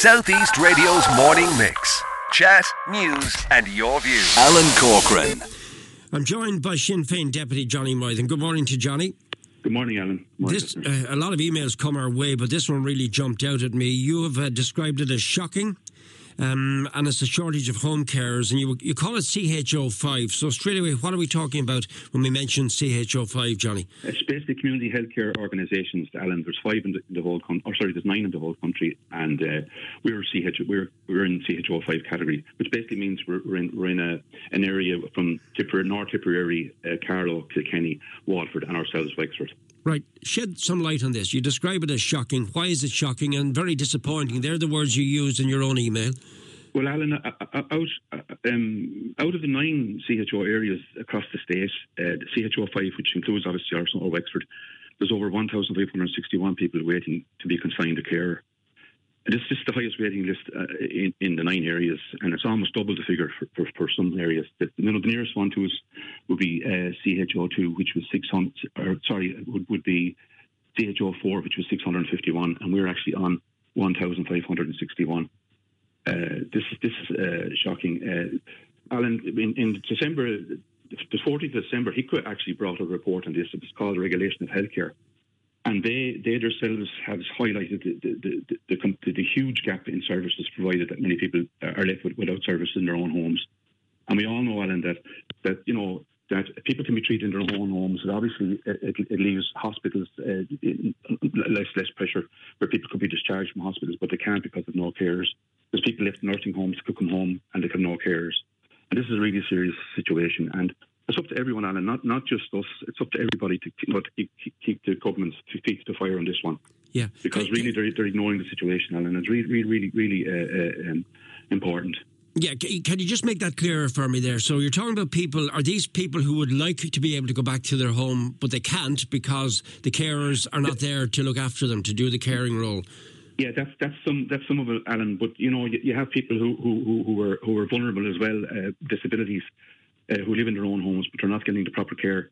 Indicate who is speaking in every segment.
Speaker 1: Southeast Radio's morning mix. Chat, news, and your views.
Speaker 2: Alan Corcoran.
Speaker 3: I'm joined by Sinn Féin Deputy Johnny Mythen. Good morning to Johnny.
Speaker 4: Good morning, Alan. Morning.
Speaker 3: This, uh, a lot of emails come our way, but this one really jumped out at me. You have uh, described it as shocking, um, and it's a shortage of home carers, and you you call it CHO5. So straight away, what are we talking about when we mention CHO5, Johnny?
Speaker 4: It's basically community healthcare organisations, Alan. There's five in the, in the whole country, or sorry, there's nine in the whole country, and uh, we're CH, we're we're in CHO5 category, which basically means we're, we're in we're in a an area from Tipper, North Tipperary, uh, Carlow, Kilkenny, Waterford, and ourselves, Wexford.
Speaker 3: Right. Shed some light on this. You describe it as shocking. Why is it shocking and very disappointing? They're the words you used in your own email.
Speaker 4: Well, Alan, out um, out of the nine CHO areas across the state, uh, CHO five, which includes obviously Arsenal or Wexford, there's over 1,561 people waiting to be consigned to care. This is the highest waiting list uh, in, in, the nine areas, and it's almost double the figure for, for, for some areas. The, you know, the nearest one to us would be uh, CHO2, which was 600, or sorry, would, would be CHO4, which was 651, and we're actually on 1,561. Uh, this is this is uh, shocking. Uh, Alan, in, in December, the 14th of December, could actually brought a report on this. It was called Regulation of Healthcare and they, they themselves have highlighted the, the, the, the, the huge gap in services provided that many people are left with, without services in their own homes. And we all know, Alan, that, that you know, that people can be treated in their own homes. And obviously, it, it leaves hospitals uh, less less pressure, where people could be discharged from hospitals, but they can't because of no carers. There's people left in nursing homes could come home and they have no carers. And this is a really serious situation. And it's up to everyone, Alan, not not just us. It's up to everybody to, to keep, keep, the governments to keep the fire on this one.
Speaker 3: Yeah,
Speaker 4: because can, really they're, they're ignoring the situation, Alan. It's really, really, really, really uh, uh, um, important.
Speaker 3: Yeah, can you just make that clearer for me there? So you're talking about people, are these people who would like to be able to go back to their home, but they can't because the carers are not there to look after them, to do the caring role?
Speaker 4: Yeah, that's that's some that's some of it, Alan. But you know, you, you have people who who who are who are vulnerable as well, uh, disabilities, uh, who live in their own homes but are not getting the proper care.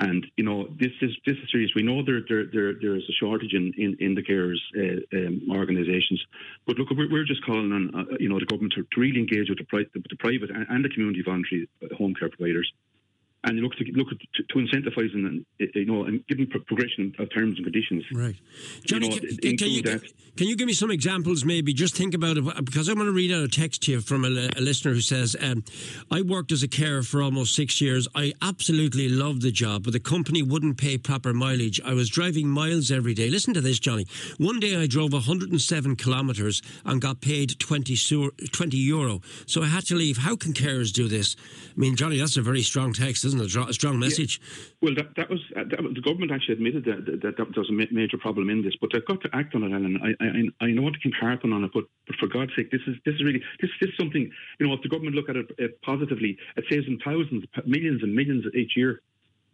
Speaker 4: And you know this is this is serious. We know there there there, there is a shortage in in, in the carers uh, um, organisations, but look, we're, we're just calling on uh, you know the government to, to really engage with the, pri- the, the private and, and, the community voluntary home care providers and you look to look to, to incentivize and you know and give them progression of terms and conditions.
Speaker 3: Right, Johnny, you know, can, can, you can you give me some examples? Maybe just think about it because I want to read out a text here from a, a listener who says, um, "I worked as a carer for almost six years. I absolutely loved the job, but the company wouldn't pay proper mileage. I was driving miles every day. Listen to this, Johnny. One day I drove 107 kilometres and got paid 20, 20 euro. So I had to leave. How can carers do this? I mean, Johnny, that's a very strong text isn't it? A strong message.
Speaker 4: Yeah. Well, that, that, was, uh, that, the government actually admitted that, that, that there was a major problem in this, but they've got to act on it, Alan. I, I, I know what to keep harping on it, but, but for God's sake, this is this is really this, this is something. You know, if the government look at it uh, positively, it saves them thousands, millions, and millions each year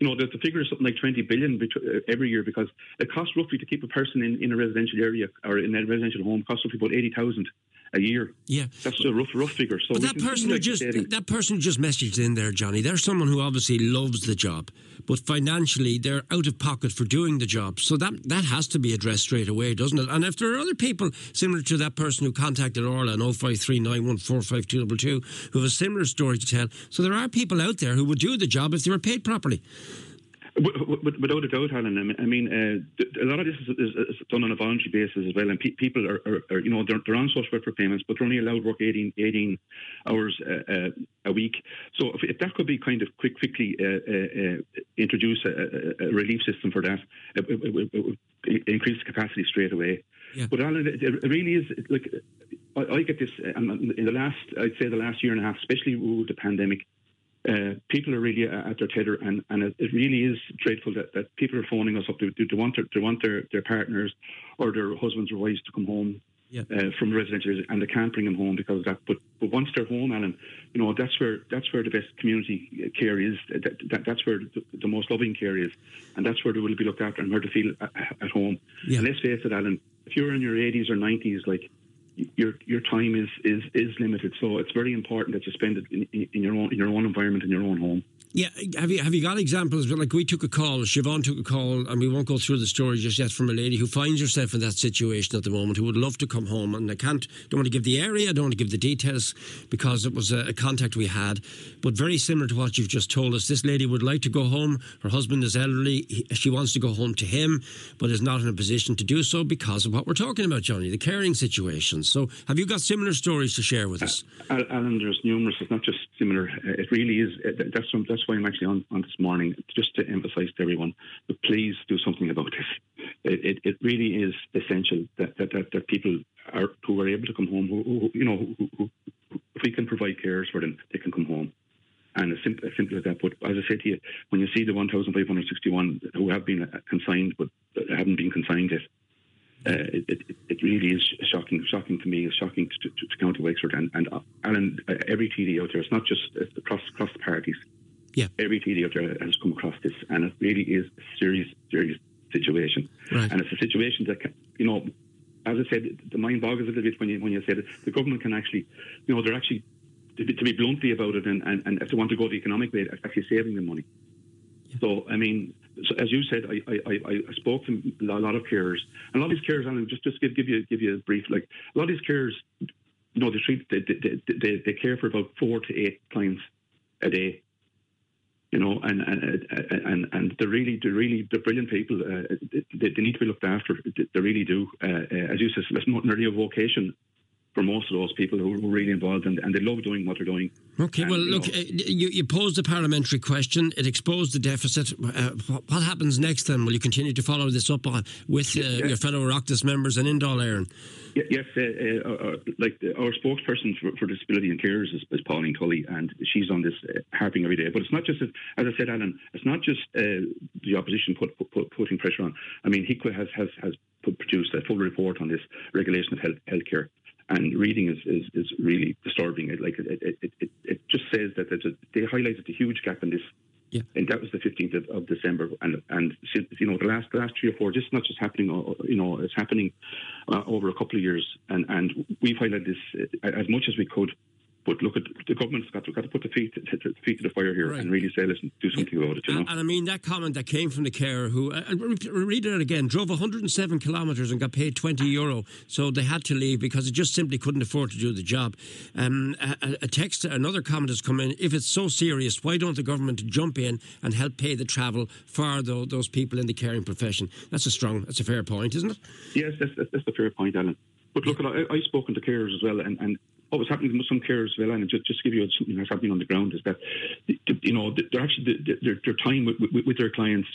Speaker 4: you know, the, the figure is something like 20 billion uh, every year because it costs roughly to keep a person in, in a residential area or in a residential home costs roughly about 80,000 a year.
Speaker 3: Yeah,
Speaker 4: that's a rough, rough figure. So
Speaker 3: but that person who just that person who just messaged in there, Johnny, they're someone who obviously loves the job, but financially they're out of pocket for doing the job. So that that has to be addressed straight away, doesn't it? And if there are other people similar to that person who contacted Orla on 0539145222 who have a similar story to tell, so there are people out there who would do the job if they were paid properly.
Speaker 4: Without a doubt, Helen. I mean, uh, a lot of this is, is, is, done on a voluntary basis as well, and pe- people are, are, are, you know, they're, they're, on social welfare payments, but they're only allowed to work 18, 18 hours uh, uh, a week. So if, if, that could be kind of quick, quickly uh, uh, introduce a, a, relief system for that, it, it, it would increase the capacity straight away. Yeah. But Alan, it, really is like I, I get this in the last, I'd say the last year and a half, especially with the pandemic uh, people are really at their tether, and, and it really is dreadful that, that people are phoning us up. They, they want, their, they want their, their partners or their husbands or wives to come home yeah. uh, from residential and they can't bring them home because of that. But but once they're home, Alan, you know that's where that's where the best community care is. That, that that's where the, the, most loving care is, and that's where they will be looked after and where they feel at, at home. Yeah. And let's face it, Alan, if you're in your 80s or 90s, like your your time is is is limited. So it's very important that you spend it in, in your own in your own environment in your own home.
Speaker 3: Yeah, have you have you got examples? Like we took a call, Siobhan took a call, and we won't go through the story just yet from a lady who finds herself in that situation at the moment, who would love to come home, and I can't, don't want to give the area, I don't want to give the details because it was a, a contact we had, but very similar to what you've just told us. This lady would like to go home. Her husband is elderly. He, she wants to go home to him, but is not in a position to do so because of what we're talking about, Johnny, the caring situation. So, have you got similar stories to share with us?
Speaker 4: Uh, Alan, there's numerous. It's not just similar. It really is. That's that's why I'm actually on, on this morning, just to emphasise to everyone, but please do something about this. It, it, it really is essential that, that, that, that, people are who are able to come home, who, who you know, who, who, if we can provide cares for them, they can come home. And as simple, as simple as that. But as I said to you, when you see the 1,561 who have been consigned but haven't been consigned yet, uh, it, it, it, really is shocking. Shocking to me. It's shocking to, to, to County Wexford and, and uh, Alan, uh, every TD out there. It's not just across across the parties.
Speaker 3: Yeah.
Speaker 4: Every TD there has come across this, and it really is a serious, serious situation.
Speaker 3: Right.
Speaker 4: And it's a situation that, can, you know, as I said, the mind boggles a little bit when you when you said it. The government can actually, you know, they're actually to be, to be bluntly about it, and, and, and if they want to go the economic way, it's actually saving them money. Yeah. So I mean, so as you said, I, I, I, spoke to a lot of carers, and a lot of these carers, and just just give give you give you a brief, like a lot of these carers, you know, they treat they, they, they, they care for about four to eight clients a day you know, and and and and they're really they're really they're brilliant people. Uh, they, they, need to be looked after. They really do. Uh, uh, as you said, it's not nearly a vocation for most of those people who are really involved and, and they love doing what they're doing.
Speaker 3: Okay, and, well, you look, know, uh, you, you posed a parliamentary question. It exposed the deficit. Uh, what happens next then? Will you continue to follow this up uh, with uh, yeah. your fellow Oireachtas members and in Dáil Éireann?
Speaker 4: Yes, uh, uh, like our spokesperson for, for, disability and carers is, is, Pauline Tully, and she's on this harping every day. But it's not just, as I said, Alan, it's not just the opposition put, put, putting pressure on. I mean, HIQA has, has, has produced a full report on this regulation of health healthcare and reading is, is, is really disturbing. It, like it, it, it, it just says that a, they highlighted the huge gap in this.
Speaker 3: Yeah.
Speaker 4: And that was the 15th of, of, December, and and you know the last the last three or four. This is not just happening, uh, you know, it's happening uh, over a couple of years, and and we've highlighted this uh, as much as we could but look at the government's got to, got to put the feet feet to the fire here right. and really say, listen, do something about it. You know?
Speaker 3: and, and, I mean that comment that came from the carer who, uh, read it again, drove 107 kilometres and got paid 20 euro, so they had to leave because it just simply couldn't afford to do the job. Um, a, a text, another comment has come in. If it's so serious, why don't the government jump in and help pay the travel for those, those people in the caring profession? That's a strong, that's a fair point, isn't it?
Speaker 4: Yes, that's, that's, that's a fair point, Alan. But look, I, I've spoken to carers as well, and, and what was happening some carers as well, and just, just to give you something that's happening on the ground is that, you know, they're actually, their, their time with, with, with, their clients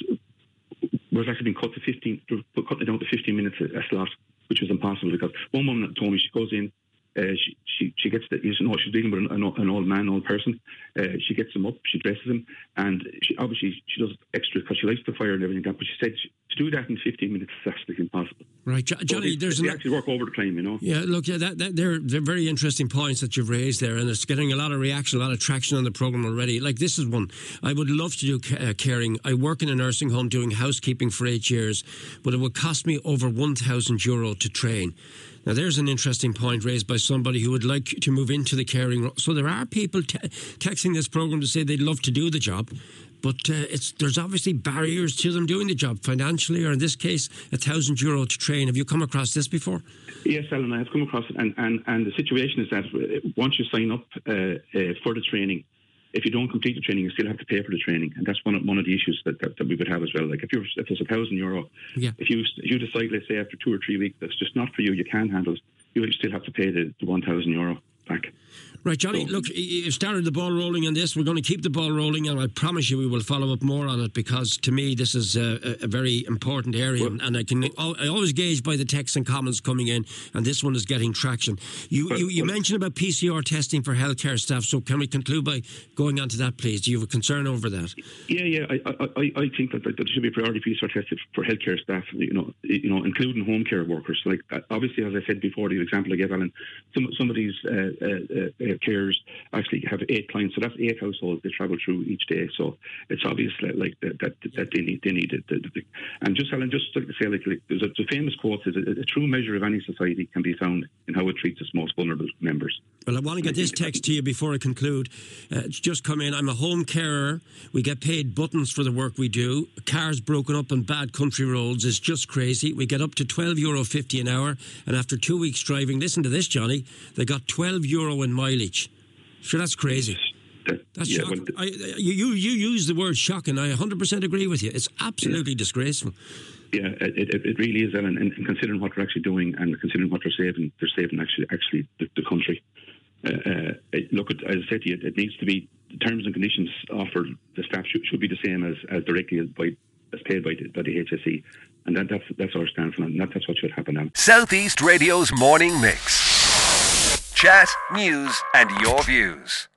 Speaker 4: was actually being cut to 15, cut down to 15 minutes a slot, which was impossible because one woman told me she goes in, uh, she, she she gets the you know she's dealing with an, an, old man, old person. Uh, she gets him up, she dresses him, and she obviously she does extra because she likes the fire and everything. Like that, but she said she, to do that in 15 minutes is absolutely impossible.
Speaker 3: Right, Johnny. So they,
Speaker 4: there's
Speaker 3: they
Speaker 4: an, actually work over the claim, you know.
Speaker 3: Yeah, look, yeah, that, that, they're they're very interesting points that you've raised there, and it's getting a lot of reaction, a lot of traction on the program already. Like this is one I would love to do uh, caring. I work in a nursing home doing housekeeping for eight years, but it would cost me over 1,000 euro to train. Now, there's an interesting point raised by somebody who would like to move into the caring. Role. So there are people te- texting this program to say they'd love to do the job, but uh, there's obviously barriers to them doing the job financially, or in this case, a thousand euro to train. Have you come across this before?
Speaker 4: Yes, Alan, I have come across it, and, and, and the situation is that once you sign up uh, uh, for the training, if you don't complete the training, you still have to pay for the training, and that's one of one of the issues that, that, that we would have as well. Like if you're if it's a thousand euro,
Speaker 3: yeah.
Speaker 4: if you if you decide, let's say after two or three weeks, that's just not for you, you can handle it. You still have to pay the, the one thousand euro back.
Speaker 3: Right, Johnny, look, you've started the ball rolling on this. We're going to keep the ball rolling, and I promise you we will follow up more on it because to me this is a, a very important area. Well, and I can I always gauge by the texts and comments coming in, and this one is getting traction. You, well, you, you well, mentioned about PCR testing for healthcare staff, so can we conclude by going on to that, please? Do you have a concern over that?
Speaker 4: Yeah, yeah, I, I, I think that, that there should be priority PCR tested for healthcare staff, you know, you know, including home care workers. Like, uh, obviously, as I said before, the example I gave, Alan, some, some of these uh, uh, uh, carers actually have eight clients. So that's eight households they travel through each day. So it's obvious that, like that, that, that they need they need it. And just Helen, just to say, like, like there's a, the famous quote is a, a, true measure of any society can be found in how it treats its most vulnerable members.
Speaker 3: Well, I want to get this text to you before I conclude. Uh, it's just come in. I'm a home carer. We get paid buttons for the work we do. Cars broken up on bad country roads is just crazy. We get up to twelve euro fifty an hour, and after two weeks driving, listen to this, Johnny. They got twelve euro in mileage. Sure, that's crazy. That's yeah, shocking. Well, I, you, you you use the word shocking. I 100% agree with you. It's absolutely yeah. disgraceful.
Speaker 4: Yeah, it, it, it, really is, and, and, considering what they're actually doing, and considering what they're saving, they're saving actually actually the, the country. Uh, uh, look, at, as I said to you, it needs to be the terms and conditions offered the staff should, should be the same as, as directly as, by, as paid by the, by the HSE, and that, that's that's our stance, and that, that's what should happen now.
Speaker 1: Southeast Radio's morning mix, chat, news, and your views.